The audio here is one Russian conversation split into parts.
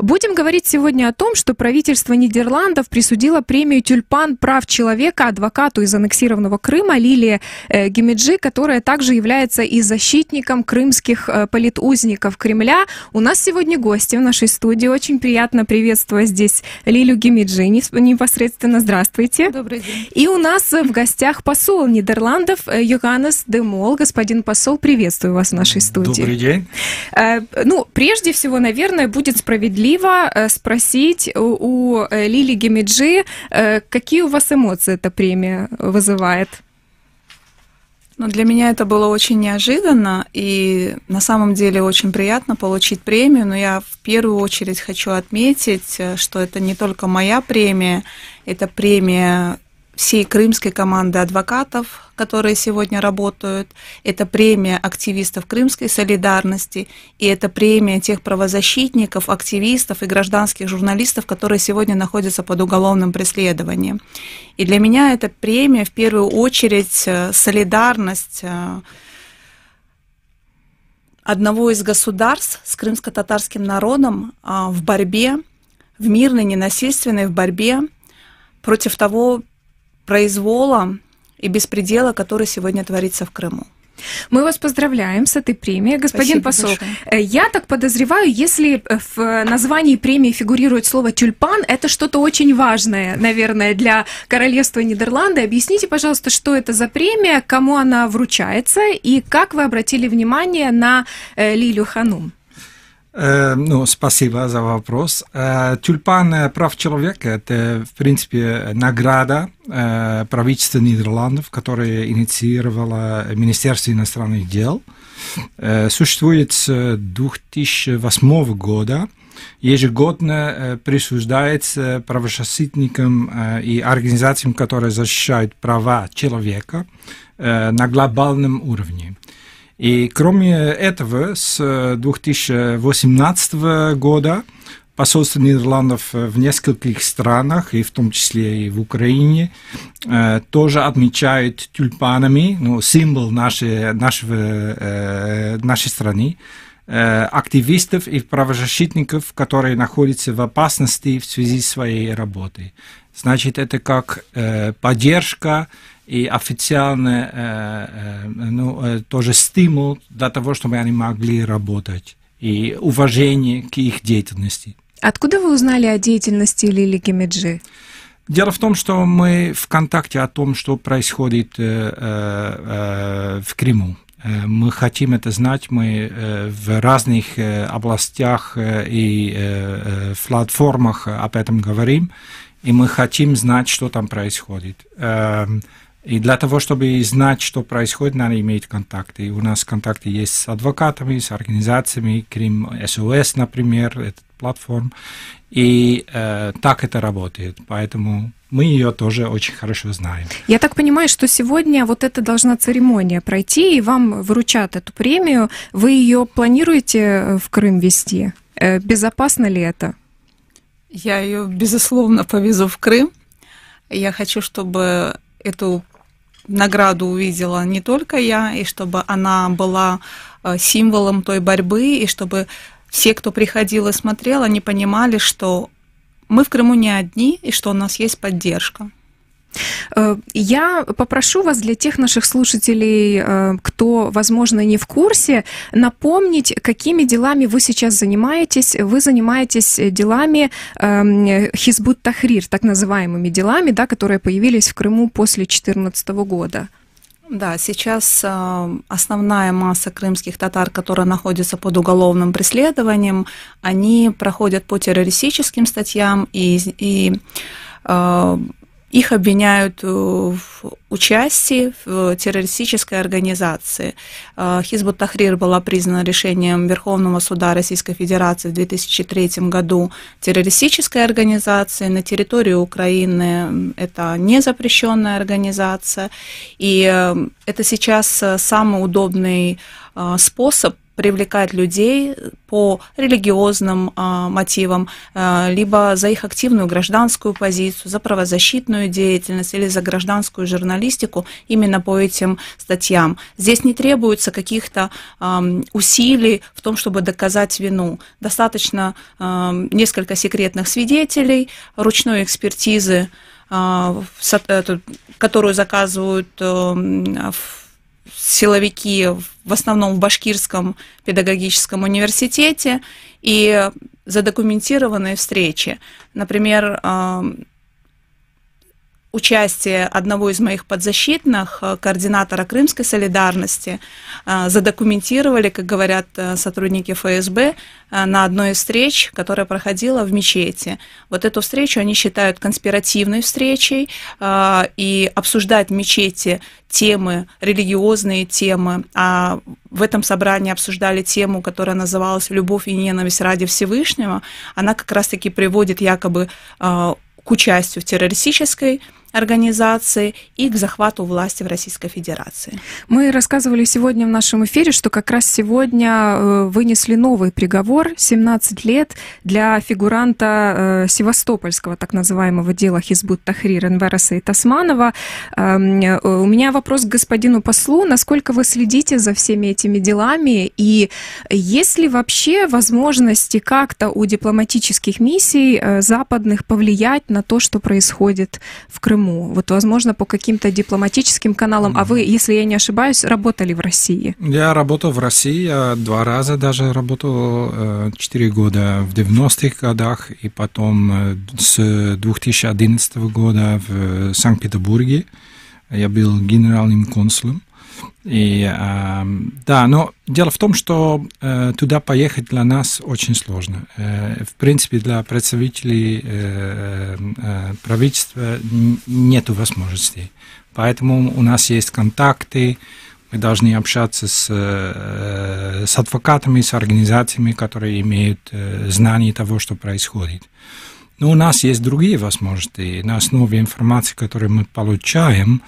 Будем говорить сегодня о том, что правительство Нидерландов присудило премию «Тюльпан прав человека» адвокату из аннексированного Крыма Лилии э, Гемиджи, которая также является и защитником крымских э, политузников Кремля. У нас сегодня гости в нашей студии. Очень приятно приветствовать здесь Лилию Гемиджи непосредственно. Здравствуйте. Добрый день. И у нас в гостях посол Нидерландов э, Йоганнес Демол. Господин посол, приветствую вас в нашей студии. Добрый день. Э, Ну, прежде всего, наверное, будет справедливо э, спросить у, э, Лили Гемиджи, э, какие у вас эмоции эта премия вызывает? Ну, для меня это было очень неожиданно, и на самом деле очень приятно получить премию, но я в первую очередь хочу отметить, что это не только моя премия, это премия всей крымской команды адвокатов, которые сегодня работают. Это премия активистов крымской солидарности, и это премия тех правозащитников, активистов и гражданских журналистов, которые сегодня находятся под уголовным преследованием. И для меня эта премия в первую очередь э, солидарность э, одного из государств с крымско-татарским народом а, в борьбе, в мирной, ненасильственной в борьбе против того произвола и беспредела, который сегодня творится в Крыму. Мы вас поздравляем с этой премией, господин Спасибо посол. большое. Э, Я так подозреваю, если в названии премии фигурирует слово тюльпан, это что-то очень важное, наверное, для королевства Нидерланды. Объясните, пожалуйста, что это за премия, кому она вручается и как вы обратили внимание на э, Лилю Ханум? Э, ну, спасибо за вопрос. Э, Тюльпан э, прав человека – это, в принципе, награда правительства Нидерландов, которое инициировало Министерство иностранных дел. Существует с 2008 года. Ежегодно присуждается правозащитникам и организациям, которые защищают права человека на глобальном уровне. И кроме этого, с 2018 года посольство Нидерландов в нескольких странах, и в том числе и в Украине, э, тоже отмечают тюльпанами, ну, символ нашей, нашего, э, нашей страны, э, активистов и правозащитников, которые находятся в опасности в связи с своей работой. Значит, это как э, поддержка и официально э, э, ну, э, тоже стимул для того, чтобы они могли работать и уважение к их деятельности. Откуда вы узнали о деятельности Лили Гемиджи? Дело в том, что мы в контакте о том, что происходит э, э, в Крыму. Э, Мы хотим это знать, мы э, в разных э, областях э, и э, э, платформах об этом говорим, и мы хотим знать, что там происходит. И для того, чтобы знать, что происходит, надо иметь контакты. И у нас контакты есть с адвокатами, с организациями, Крим СОС, например, это платформ. И э, так это работает. Поэтому мы ее тоже очень хорошо знаем. Я так понимаю, что сегодня вот эта должна церемония пройти, и вам вручат эту премию. Вы ее планируете э, в Крым вести? Э, Безопасно ли это? Я ее, безусловно, повезу в Крым. Я хочу, чтобы эту награду увидела не только я, и чтобы она была э, символом той борьбы, и чтобы все, кто приходил и смотрел, они понимали, что мы в Крыму не одни, и что у нас есть поддержка. Э, Я попрошу вас для тех наших слушателей, э, кто, возможно, не в курсе, напомнить, какими делами вы сейчас занимаетесь. Вы занимаетесь делами эм, Хизбут Тахрир, так называемыми делами, да, которые появились в Крыму после 2014 года. Да, сейчас э, основная масса крымских татар, которые находятся под уголовным преследованием, они проходят по террористическим статьям и, и их обвиняют э, в участии в террористической организации. Э, Хизбут Тахрир была признана решением Верховного суда Российской Федерации в 2003 году террористической организацией. На территории Украины это не запрещенная организация. И э, это сейчас самый удобный способ привлекать людей по религиозным а, мотивам, а, либо за их активную гражданскую позицию, за правозащитную деятельность или за гражданскую журналистику именно по этим статьям. Здесь не требуется каких-то а, усилий в том, чтобы доказать вину. Достаточно а, несколько секретных свидетелей, ручной экспертизы, а, которую заказывают а, силовики в основном в Башкирском педагогическом университете и задокументированные встречи. Например, участие одного из моих подзащитных, э, координатора Крымской солидарности, э, задокументировали, как говорят э, сотрудники ФСБ, на одной из встреч, которая проходила в мечети. Вот эту встречу они считают конспиративной встречей, и обсуждать в мечети темы, религиозные темы, а в этом собрании обсуждали тему, которая называлась «Любовь и ненависть ради Всевышнего», она как раз-таки приводит якобы к участию в террористической организации и к захвату власти в Российской Федерации. Мы рассказывали сегодня в нашем эфире, что как раз сегодня э, вынесли новый приговор 17 лет для фигуранта э, Севастопольского так называемого дела Хизбут Тахрир Энвераса и Тасманова. Эм, э, у меня вопрос к господину послу. Насколько вы следите за всеми этими делами и есть ли вообще возможности как-то у дипломатических миссий западных повлиять на то, что происходит в Крыму? Крыму? Вот, возможно, по каким-то дипломатическим каналам. А вы, если я не ошибаюсь, работали в России? Я работал в России, я два раза даже работал, э, четыре года в 90-х годах, и потом э, с 2011 года в Санкт-Петербурге. Я был генеральным консулом. И э, да, но дело в том, что э, туда поехать для нас очень сложно. Э, в принципе, для представителей э, э, правительства нет возможностей. Поэтому у нас есть контакты, мы должны общаться с, э, с адвокатами, с организациями, которые имеют э, знание того, что происходит. Но у нас есть другие возможности. На основе информации, которую мы получаем,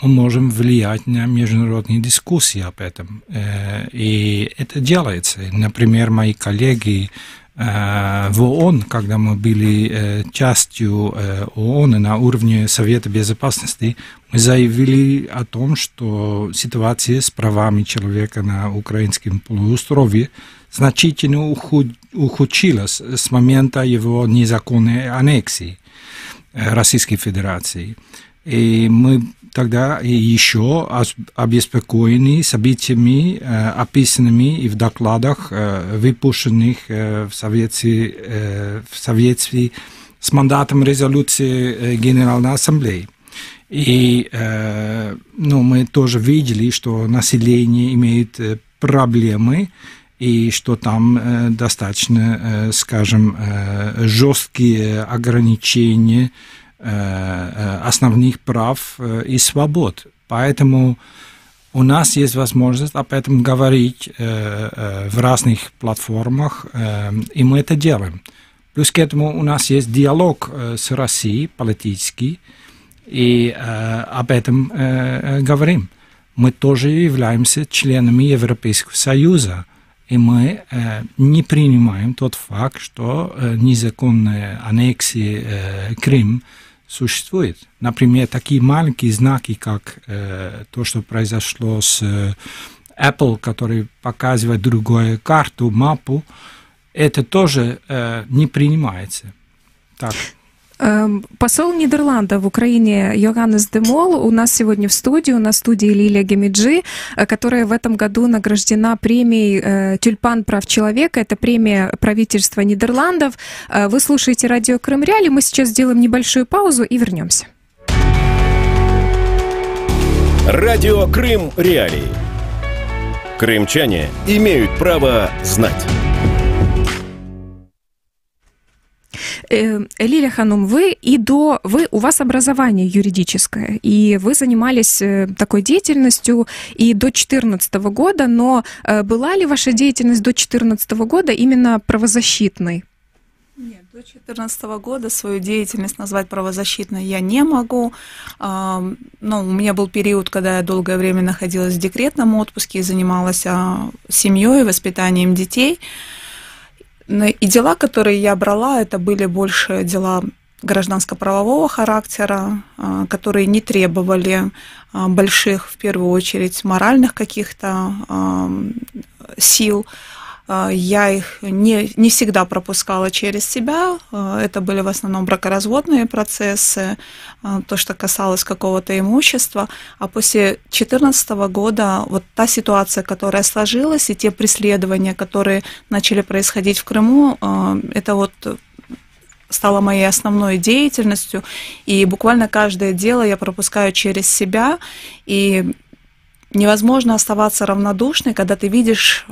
мы можем влиять на международные дискуссии об этом. Э, и это делается. Например, мои коллеги э, в ООН, когда мы были э, частью ООН на уровне Совета Безопасности, мы заявили о том, что ситуация с правами человека на украинском полуострове значительно ухудшилась с момента его незаконной аннексии Российской Федерации. И мы тогда еще обеспокоены событиями, э, описанными и в докладах, э, выпущенных э, в соответствии, в соответствии с мандатом резолюции Генеральной Ассамблеи. И ну, мы тоже видели, что население имеет проблемы, и что там достаточно, скажем, жесткие ограничения основных прав э, и свобод. Поэтому у нас есть возможность об этом говорить в разных платформах, и мы это делаем. Плюс к этому у нас есть диалог с Россией политический, и об этом говорим. Мы тоже являемся членами Европейского Союза, и мы не принимаем тот факт, что незаконная аннексия Крым существует. Например, такие маленькие знаки, как э, то, что произошло с э, Apple, который показывает другую карту, мапу, это тоже э, не принимается. Так. Эм, посол Нидерландов в Украине Йоганнес Демол у нас сегодня в студии. У нас в студии Лилия Гемиджи, э, которая в этом году награждена премией э, «Тюльпан прав человека». Это премия правительства Нидерландов. Э, вы слушаете радио Крым Реали. Мы сейчас сделаем небольшую паузу и вернемся. Радио Крым Реалии. Крымчане имеют право знать. Лилия Ханум, вы и до... Вы, у вас образование юридическое, и вы занимались э, такой деятельностью и до 2014 года, но э, была ли ваша деятельность до 2014 года именно правозащитной? Нет, до 2014 года свою деятельность назвать правозащитной я не могу. Но у меня был период, когда я долгое время находилась в декретном отпуске и занималась а, семьей, воспитанием детей. И дела, которые я брала, это были больше дела гражданско-правового характера, а, которые не требовали а, больших, в первую очередь, моральных каких-то сил. А, я их не, не всегда пропускала через себя. А, это были в основном бракоразводные процессы, а, то, что касалось какого-то имущества. А после 2014 года вот та ситуация, которая сложилась, и те преследования, которые начали происходить в Крыму, это вот стало моей основной деятельностью, и буквально каждое дело я пропускаю через себя, и невозможно оставаться равнодушной, когда ты видишь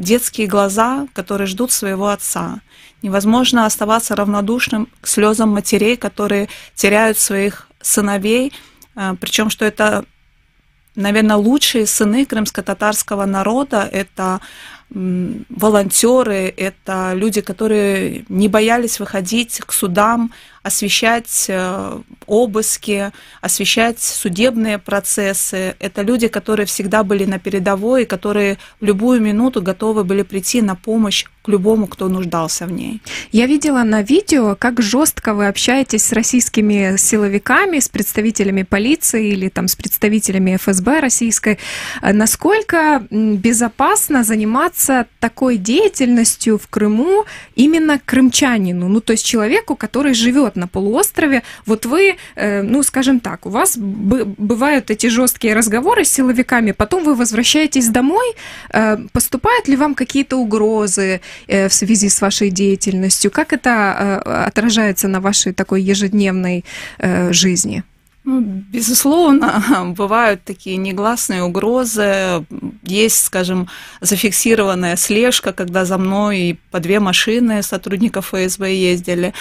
детские глаза, которые ждут своего отца. Невозможно оставаться равнодушным к слезам матерей, которые теряют своих сыновей, э, причем что это, наверное, лучшие сыны крымско-татарского народа, это волонтеры, это люди, которые не боялись выходить к судам, освещать э, обыски, освещать судебные процессы. Это люди, которые всегда были на передовой, которые в любую минуту готовы были прийти на помощь к любому, кто нуждался в ней. Я видела на видео, как жестко вы общаетесь с российскими силовиками, с представителями полиции или там с представителями ФСБ российской. Насколько безопасно заниматься такой деятельностью в Крыму именно крымчанину, ну то есть человеку, который живет на полуострове. Вот вы, э, ну, скажем так, у вас бывают эти жесткие разговоры с силовиками, потом вы возвращаетесь домой. Э, поступают ли вам какие-то угрозы э, в связи с вашей деятельностью? Как это отражается на вашей такой ежедневной жизни? Ну, безусловно, бывают такие негласные угрозы. Есть, скажем, зафиксированная слежка, когда за мной по две машины сотрудников ФСБ ездили.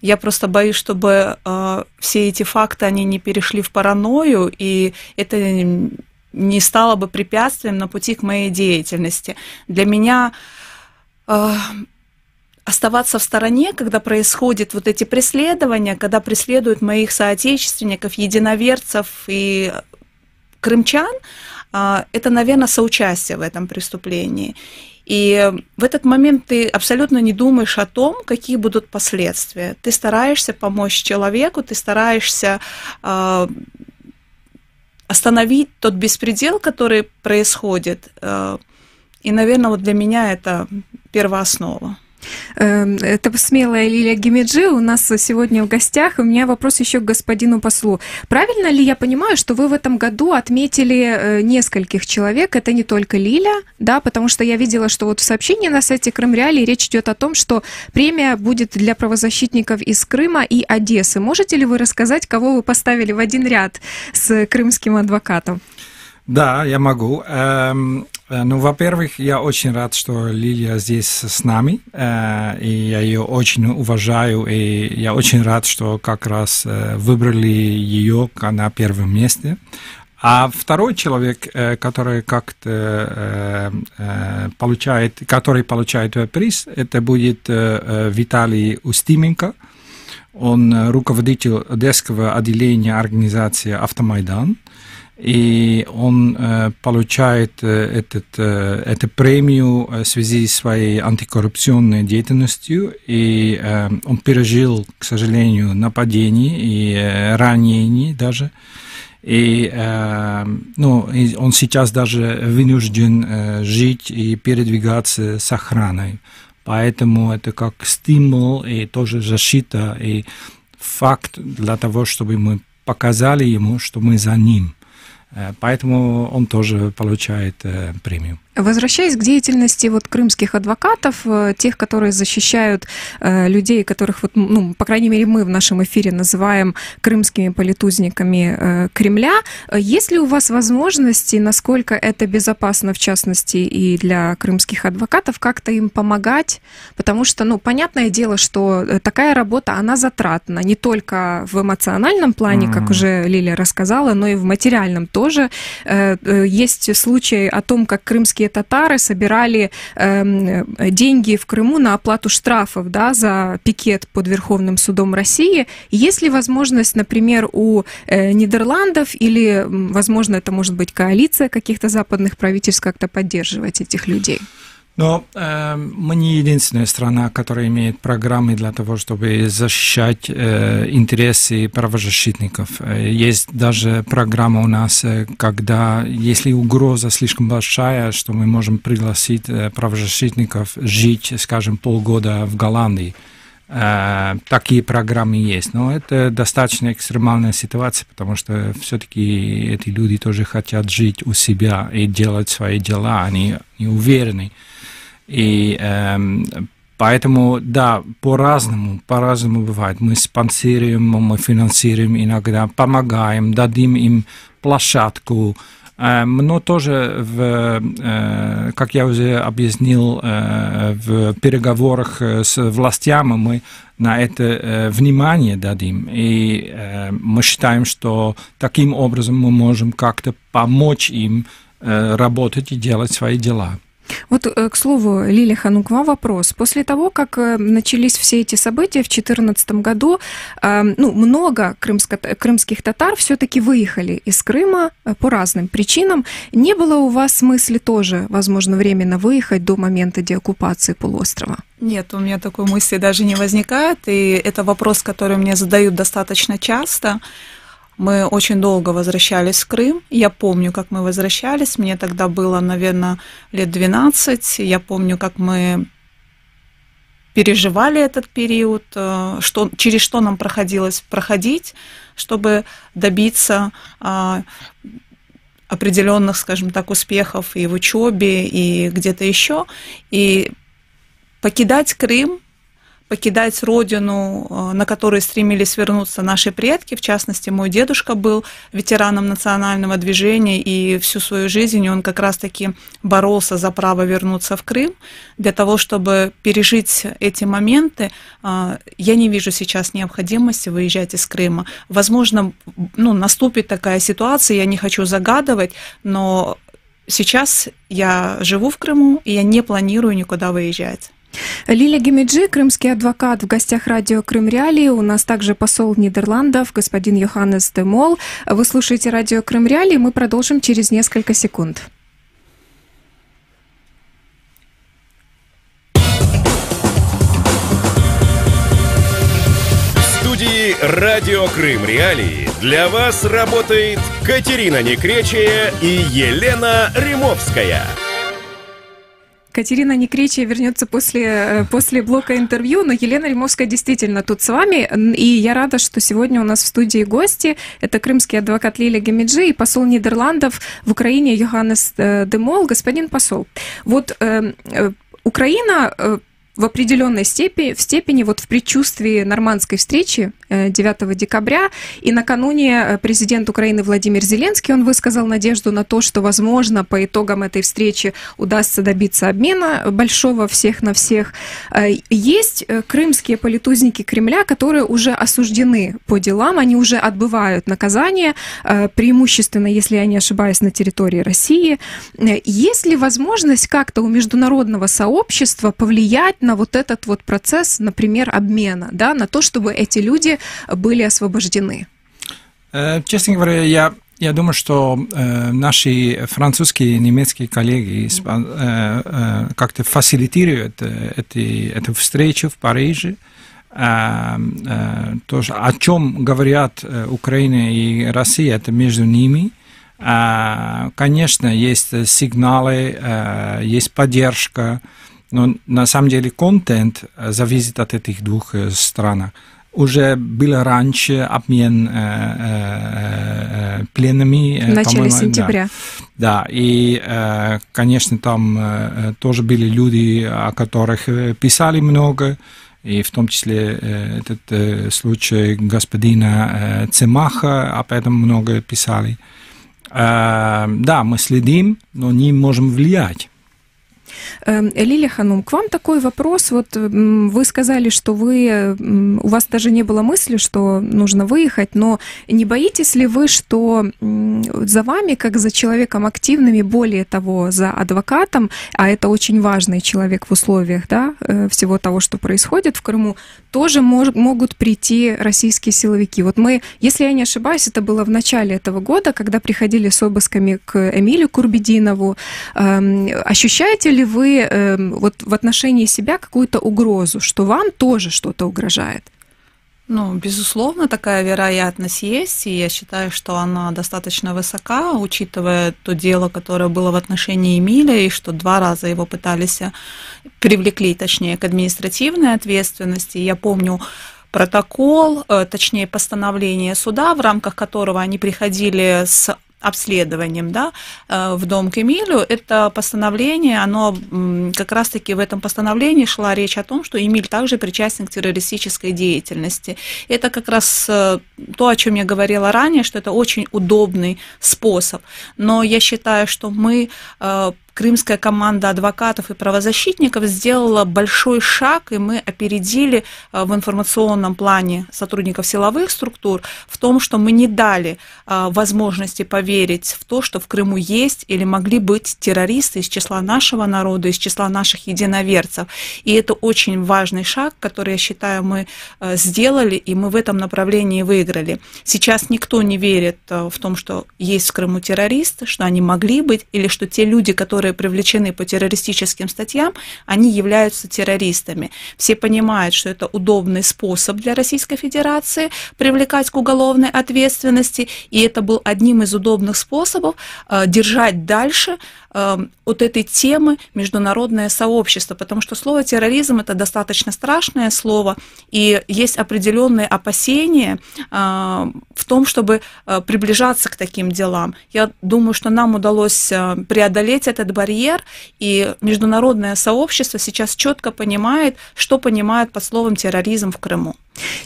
Я просто боюсь, чтобы э, все эти факты, они не перешли в паранойю, и это не стало бы препятствием на пути к моей деятельности. Для меня э, оставаться в стороне, когда происходят вот эти преследования, когда преследуют моих соотечественников, единоверцев и крымчан, э, это, наверное, соучастие в этом преступлении. И в этот момент ты абсолютно не думаешь о том, какие будут последствия. Ты стараешься помочь человеку, ты стараешься э, остановить тот беспредел, который происходит. И, наверное, вот для меня это первооснова. Эм, это смелая Лилия Гимеджи у нас сегодня в гостях. У меня вопрос еще к господину послу. Правильно ли я понимаю, что вы в этом году отметили э, нескольких человек? Это не только Лиля, да, потому что я видела, что вот в сообщении на сайте Крым Реалии речь идет о том, что премия будет для правозащитников из Крыма и Одессы. Можете ли вы рассказать, кого вы поставили в один ряд с крымским адвокатом? Да, я могу. Э, ну, во-первых, я очень рад, что Лилия здесь с нами, э, и я ее очень уважаю, и я очень рад, что как раз э, выбрали ее на первом месте. А второй человек, который как-то получает, который получает приз, это будет Виталий Устименко. Он руководитель Одесского отделения организации «Автомайдан» и он э, получает э, этот, э, эту премию в связи с своей антикоррупционной деятельностью, и он пережил, к сожалению, нападение и ранения даже. И, ну, и он сейчас даже вынужден жить и передвигаться с охраной. Поэтому это как стимул и тоже защита и факт для того, чтобы мы показали ему, что мы за ним. Э, поэтому он тоже получает э, премию. Возвращаясь к деятельности вот крымских адвокатов, э, тех, которые защищают э, людей, которых вот, ну, по крайней мере, мы в нашем эфире называем крымскими политузниками э, Кремля, есть ли у вас возможности, насколько это безопасно, в частности, и для крымских адвокатов, как-то им помогать? Потому что, ну, понятное дело, что такая работа, она затратна не только в эмоциональном плане, mm-hmm. как уже Лилия рассказала, но и в материальном тоже. Есть случаи о том, как крымские крымские татары собирали э, деньги в Крыму на оплату штрафов да, за пикет под Верховным судом России. Есть ли возможность, например, у э, Нидерландов или, возможно, это может быть коалиция каких-то западных правительств как-то поддерживать этих людей? Но э, мы не единственная страна, которая имеет программы для того, чтобы защищать э, интересы правозащитников. Э, есть даже программа у нас, э, когда, если угроза слишком большая, что мы можем пригласить э, правозащитников жить, скажем, полгода в Голландии. Э, такие программы есть. Но это достаточно экстремальная ситуация, потому что все-таки эти люди тоже хотят жить у себя и делать свои дела, они не уверены. И эм, поэтому, да, по-разному, по-разному бывает. Мы спонсируем, мы финансируем иногда, помогаем, дадим им площадку, эм, но тоже, в, э, как я уже объяснил, э, в переговорах с властями мы на это э, внимание дадим. И мы считаем, что таким образом мы можем как-то помочь им работать и делать свои дела. Вот, э, к слову, Лилия Ханук, к вам вопрос. После того, как э, начались все эти события в 2014 году, э, ну, много крымско крымских татар все-таки выехали из Крыма по разным причинам. Не было у вас мысли тоже, возможно, временно выехать до момента деоккупации полуострова? Нет, у меня такой мысли даже не возникает, и это вопрос, который мне задают достаточно часто. Мы очень долго возвращались в Крым. Я помню, как мы возвращались. Мне тогда было, наверное, лет 12. Я помню, как мы переживали этот период, э, что, через что нам проходилось проходить, чтобы добиться а, определенных, скажем так, успехов и в учебе, и где-то еще. И покидать Крым покидать родину, э, на которой стремились вернуться наши предки. В частности, мой дедушка был ветераном национального движения, и всю свою жизнь он как раз-таки боролся за право вернуться в Крым. Для того, чтобы пережить эти моменты, э, я не вижу сейчас необходимости выезжать из Крыма. Возможно, ну, наступит такая ситуация, я не хочу загадывать, но сейчас я живу в Крыму, и я не планирую никуда выезжать. Лилия Гемиджи, крымский адвокат в гостях радио Крым Реалии. У нас также посол Нидерландов, господин Йоханнес Демол. Вы слушаете радио Крым Реалии. Мы продолжим через несколько секунд. Студии «Радио Крым Реалии» для вас работает Катерина Некречия и Елена Римовская. Катерина Некречия вернется после, э, после блока интервью, но Елена Римовская действительно тут с вами, и я рада, что сегодня у нас в студии гости. Это крымский адвокат Лилия Гамиджи и посол Нидерландов в Украине Йоханнес э, Демол. Господин посол, вот э, э Украина в определенной степени, в степени вот в предчувствии нормандской встречи 9 э, декабря, и накануне э, президент Украины Владимир Зеленский, он высказал надежду на то, что, возможно, по итогам этой встречи удастся добиться обмена большого всех на всех. Э, есть крымские политузники Кремля, которые уже осуждены по делам, они уже отбывают наказание, преимущественно, если я не ошибаюсь, на территории России. Есть ли возможность как-то у международного сообщества повлиять вот этот вот процесс, например, обмена, да, на то, чтобы эти люди были освобождены? Э, честно говоря, я я думаю, что э, наши французские и немецкие коллеги э, э, как-то фасилитируют э, эти, эту встречу в Париже. Э, э, тоже, о чем говорят э, Украина и Россия, это между ними. Э, конечно, есть сигналы, э, есть поддержка. Но на самом деле контент э, зависит от этих двух э, стран. Уже был раньше обмен э, э, пленными. В начале сентября. Да, да и, э, конечно, там э, тоже были люди, о которых писали много, и в том числе э, этот э, случай господина э, Цемаха, об этом много писали. Э, да, мы следим, но не можем влиять. Эм, Лилия Ханум, к вам такой вопрос. Вот вы сказали, что вы, у вас даже не было мысли, что нужно выехать, но не боитесь ли вы, что за вами, как за человеком активным и более того, за адвокатом, а это очень важный человек в условиях да, э, всего того, что происходит в Крыму, тоже мож, могут прийти российские силовики. Вот мы, если я не ошибаюсь, это было в начале этого года, когда приходили с обысками к Эмилю Курбединову. Эм, ощущаете ли вы эм, вот в отношении себя какую-то угрозу, что вам тоже что-то угрожает? Ну, безусловно, такая вероятность есть, и я считаю, что она достаточно высока, учитывая то дело, которое было в отношении Эмиля, и что два раза его пытались э, привлекли, точнее, к административной ответственности. Я помню протокол, э, точнее, постановление суда, в рамках которого они приходили с обследованием да, э, в дом к Эмилю, это постановление, оно как раз-таки в этом постановлении шла речь о том, что Эмиль также причастен к террористической деятельности. Это как раз э, то, о чем я говорила ранее, что это очень удобный способ. Но я считаю, что мы э, крымская команда адвокатов и правозащитников сделала большой шаг, и мы опередили э, в информационном плане сотрудников силовых структур в том, что мы не дали э, возможности поверить в то, что в Крыму есть или могли быть террористы из числа нашего народа, из числа наших единоверцев. И это очень важный шаг, который, я считаю, мы э, сделали, и мы в этом направлении выиграли. Сейчас никто не верит в том, что есть в Крыму террористы, что они могли быть, или что те люди, которые которые привлечены по террористическим статьям, они являются террористами. Все понимают, что это удобный способ для Российской Федерации привлекать к уголовной ответственности, и это был одним из удобных способов э, держать дальше от этой темы международное сообщество, потому что слово терроризм это достаточно страшное слово, и есть определенные опасения э, в том, чтобы э, приближаться к таким делам. Я думаю, что нам удалось э, преодолеть этот барьер, и международное сообщество сейчас четко понимает, что понимает под словом терроризм в Крыму.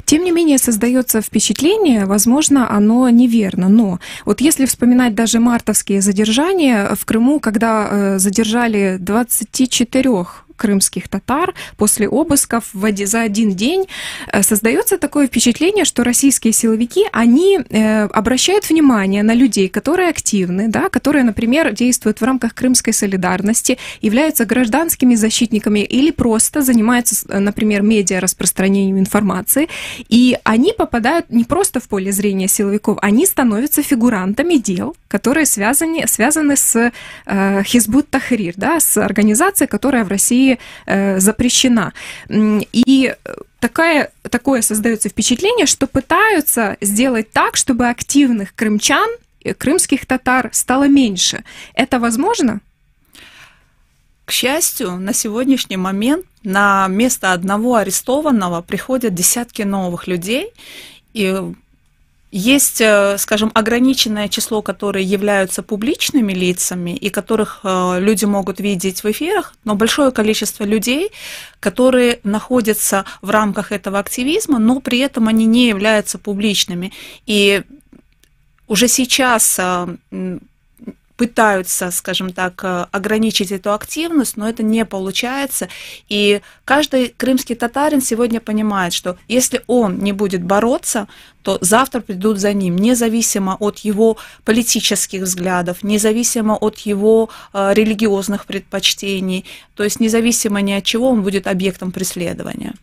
Тем не менее, создается впечатление, возможно, оно неверно, но вот если вспоминать даже мартовские задержания в Крыму, когда э, задержали 24 крымских татар после обысков за один день. Э, создается такое впечатление, что российские силовики, они э, обращают внимание на людей, которые активны, да, которые, например, действуют в рамках крымской солидарности, являются гражданскими защитниками или просто занимаются, например, медиа распространением информации, и они попадают не просто в поле зрения силовиков, они становятся фигурантами дел, которые связаны, связаны с э, Хизбут Тахрир, да, с организацией, которая в России э, запрещена. И такая, такое создается впечатление, что пытаются сделать так, чтобы активных крымчан, э, крымских татар стало меньше. Это возможно? К счастью, на сегодняшний момент на место одного арестованного приходят десятки новых людей, и есть, э, скажем, ограниченное число, которые являются публичными лицами и которых э, люди могут видеть в эфирах, но большое количество людей, которые находятся в рамках этого активизма, но при этом они не являются публичными. И уже сейчас э, пытаются, скажем так, э, ограничить эту активность, но это не получается. И каждый крымский татарин сегодня понимает, что если он не будет бороться, то завтра придут за ним, независимо от его политических взглядов, независимо от его э, религиозных предпочтений, то есть независимо ни от чего он будет объектом преследования.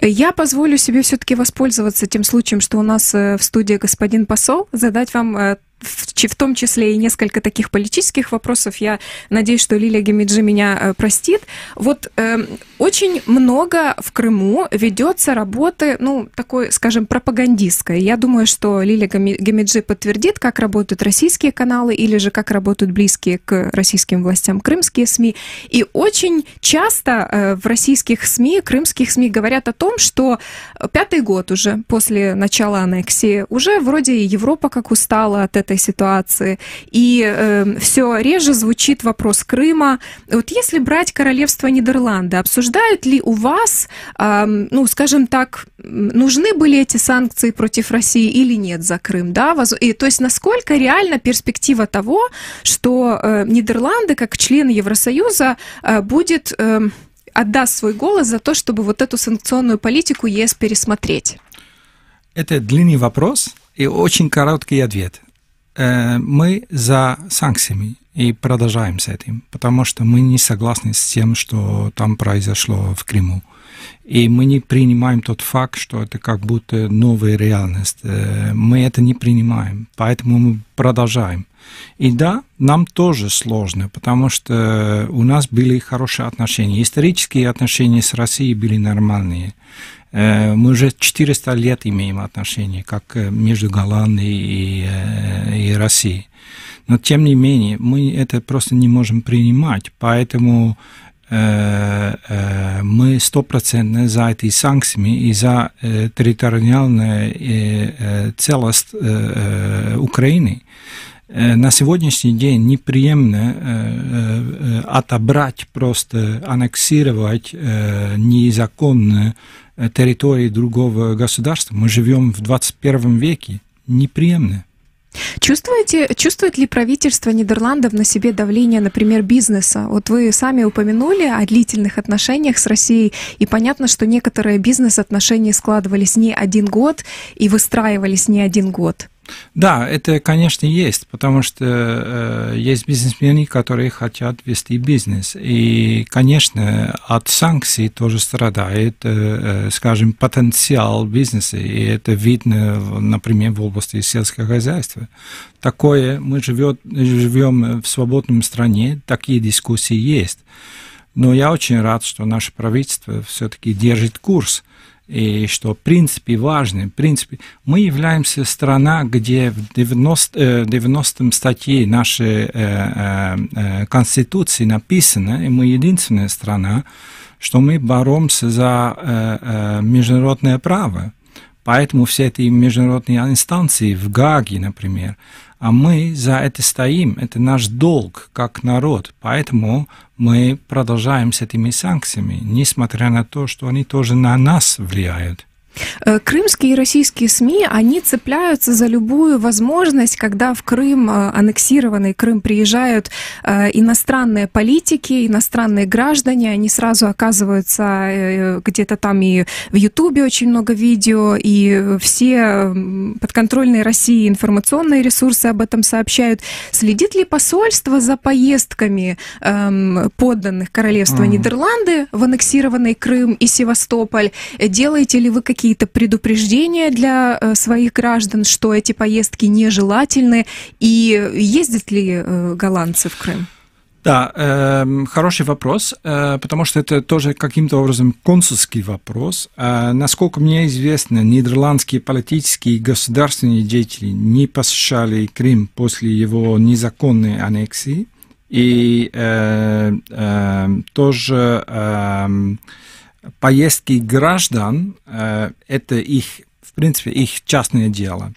Я позволю себе все-таки воспользоваться тем случаем, что у нас э, в студии господин посол, задать вам в, том числе и несколько таких политических вопросов. Я надеюсь, что Лилия Гемиджи меня э, простит. Вот э, очень много в Крыму ведется работы, ну, такой, скажем, пропагандистской. Я думаю, что Лилия Гемиджи подтвердит, как работают российские каналы или же как работают близкие к российским властям крымские СМИ. И очень часто э, в российских СМИ, крымских СМИ говорят о том, что пятый год уже после начала аннексии, уже вроде Европа как устала от этой этой ситуации. И э, все реже звучит вопрос Крыма. Вот если брать королевство Нидерланды, обсуждают ли у вас, э, ну, скажем так, нужны были эти санкции против России или нет за Крым, да? И, то есть насколько реально перспектива того, что э, Нидерланды, как члены Евросоюза, э, будет... Э, отдаст свой голос за то, чтобы вот эту санкционную политику ЕС пересмотреть? Это длинный вопрос и очень короткий ответ. Э, мы за санкциями и продолжаем с этим, потому что мы не согласны с тем, что там произошло в Крыму. И мы не принимаем тот факт, что это как будто новая реальность. Э, мы это не принимаем, поэтому мы продолжаем. И да, нам тоже сложно, потому что у нас были хорошие отношения. Исторические отношения с Россией были нормальные. Э, мы уже 400 лет имеем отношения, как э, между Голландией и, э, и Россией. Но, тем не менее, мы это просто не можем принимать, поэтому мы стопроцентно за эти санкциями и за территориальную целость Украины. На сегодняшний день неприемлемо отобрать, просто аннексировать незаконно территории другого государства. Мы живем в 21 веке. Неприемно. Чувствуете, чувствует ли правительство Нидерландов на себе давление, например, бизнеса? Вот вы сами упомянули о длительных отношениях с Россией, и понятно, что некоторые бизнес-отношения складывались не один год и выстраивались не один год. Да, это, конечно, есть, потому что э, есть бизнесмены, которые хотят вести бизнес. И, конечно, от санкций тоже страдает, э, скажем, потенциал бизнеса. И это видно, например, в области сельского хозяйства. Такое, мы живем в свободном стране, такие дискуссии есть. Но я очень рад, что наше правительство все-таки держит курс и что в принципе важно, в принципе, мы являемся страна, где в 90, 90 э, статье нашей э, э, Конституции написано, и мы единственная страна, что мы боремся за международное право. Поэтому все эти международные инстанции в Гаге, например, а мы за это стоим, это наш долг как народ. Поэтому мы продолжаем с этими санкциями, несмотря на то, что они тоже на нас влияют. Э, крымские и российские СМИ, они цепляются за любую возможность, когда в Крым, э, аннексированный Крым, приезжают э, иностранные политики, иностранные граждане, они сразу оказываются где-то там и в Ютубе очень много видео, и все подконтрольные России информационные ресурсы об этом сообщают. Следит ли посольство за поездками эм, подданных королевства mm. Нидерланды в аннексированный Крым и Севастополь? Делаете ли вы какие какие-то предупреждения для э, своих граждан, что эти поездки нежелательны, и ездят ли э, голландцы в Крым? Да, э, хороший вопрос, э, потому что это тоже каким-то образом консульский вопрос. Э, насколько мне известно, нидерландские политические и государственные деятели не посещали Крым после его незаконной аннексии. И э, э, тоже э, поездки граждан э, – это их, в принципе, их частное дело.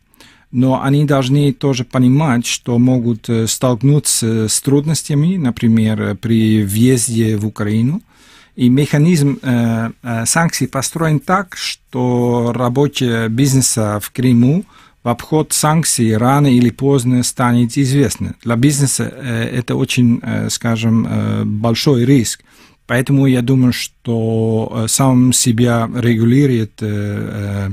Но они должны тоже понимать, что могут э, столкнуться с трудностями, например, при въезде в Украину. И механизм э, санкций построен так, что рабочие бизнеса в Крыму в обход санкций рано или поздно станет известно. Для бизнеса это очень, скажем, большой риск. Поэтому я думаю, что э, сам себя регулирует, э, э,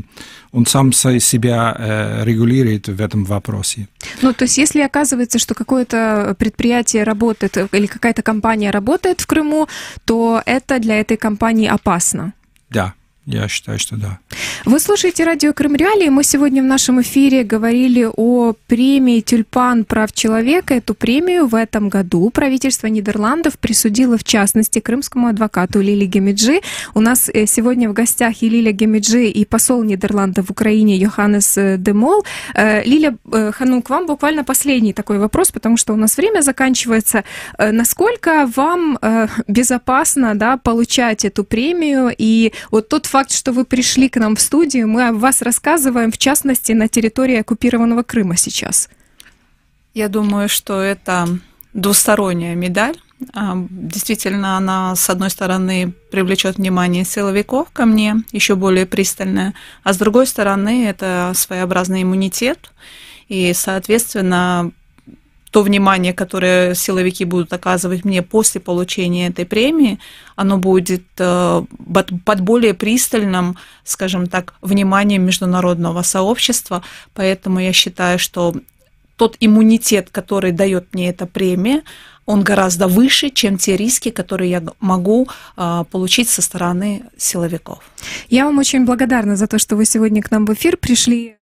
он сам себя регулирует в этом вопросе. Ну, то есть, если оказывается, что какое-то предприятие работает или какая-то компания работает в Крыму, то это для этой компании опасно. Да, я считаю, что да. Вы слушаете радио Крым Реалии. Мы сегодня в нашем эфире говорили о премии «Тюльпан прав человека». Эту премию в этом году правительство Нидерландов присудило, в частности, крымскому адвокату Лили Гемиджи. У нас э, сегодня в гостях и Лиля Гемиджи, и посол Нидерландов в Украине Йоханнес э, Демол. Э, Лиля Хану, к вам буквально последний такой вопрос, потому что у нас время заканчивается. Насколько вам безопасно да, получать эту премию? И вот тот факт, что вы пришли к нам в студию. Мы о вас рассказываем, в частности, на территории оккупированного Крыма сейчас. Я думаю, что это двусторонняя медаль. А, действительно, она, с одной стороны, привлечет внимание силовиков ко мне еще более пристальное, а с другой стороны, это своеобразный иммунитет. И, соответственно, то внимание, которое силовики будут оказывать мне после получения этой премии, оно будет э, под более пристальным, скажем так, вниманием международного сообщества. Поэтому я считаю, что тот иммунитет, который дает мне эта премия, он гораздо выше, чем те риски, которые я могу а, получить со стороны силовиков. Я вам очень благодарна за то, что вы сегодня к нам в эфир пришли.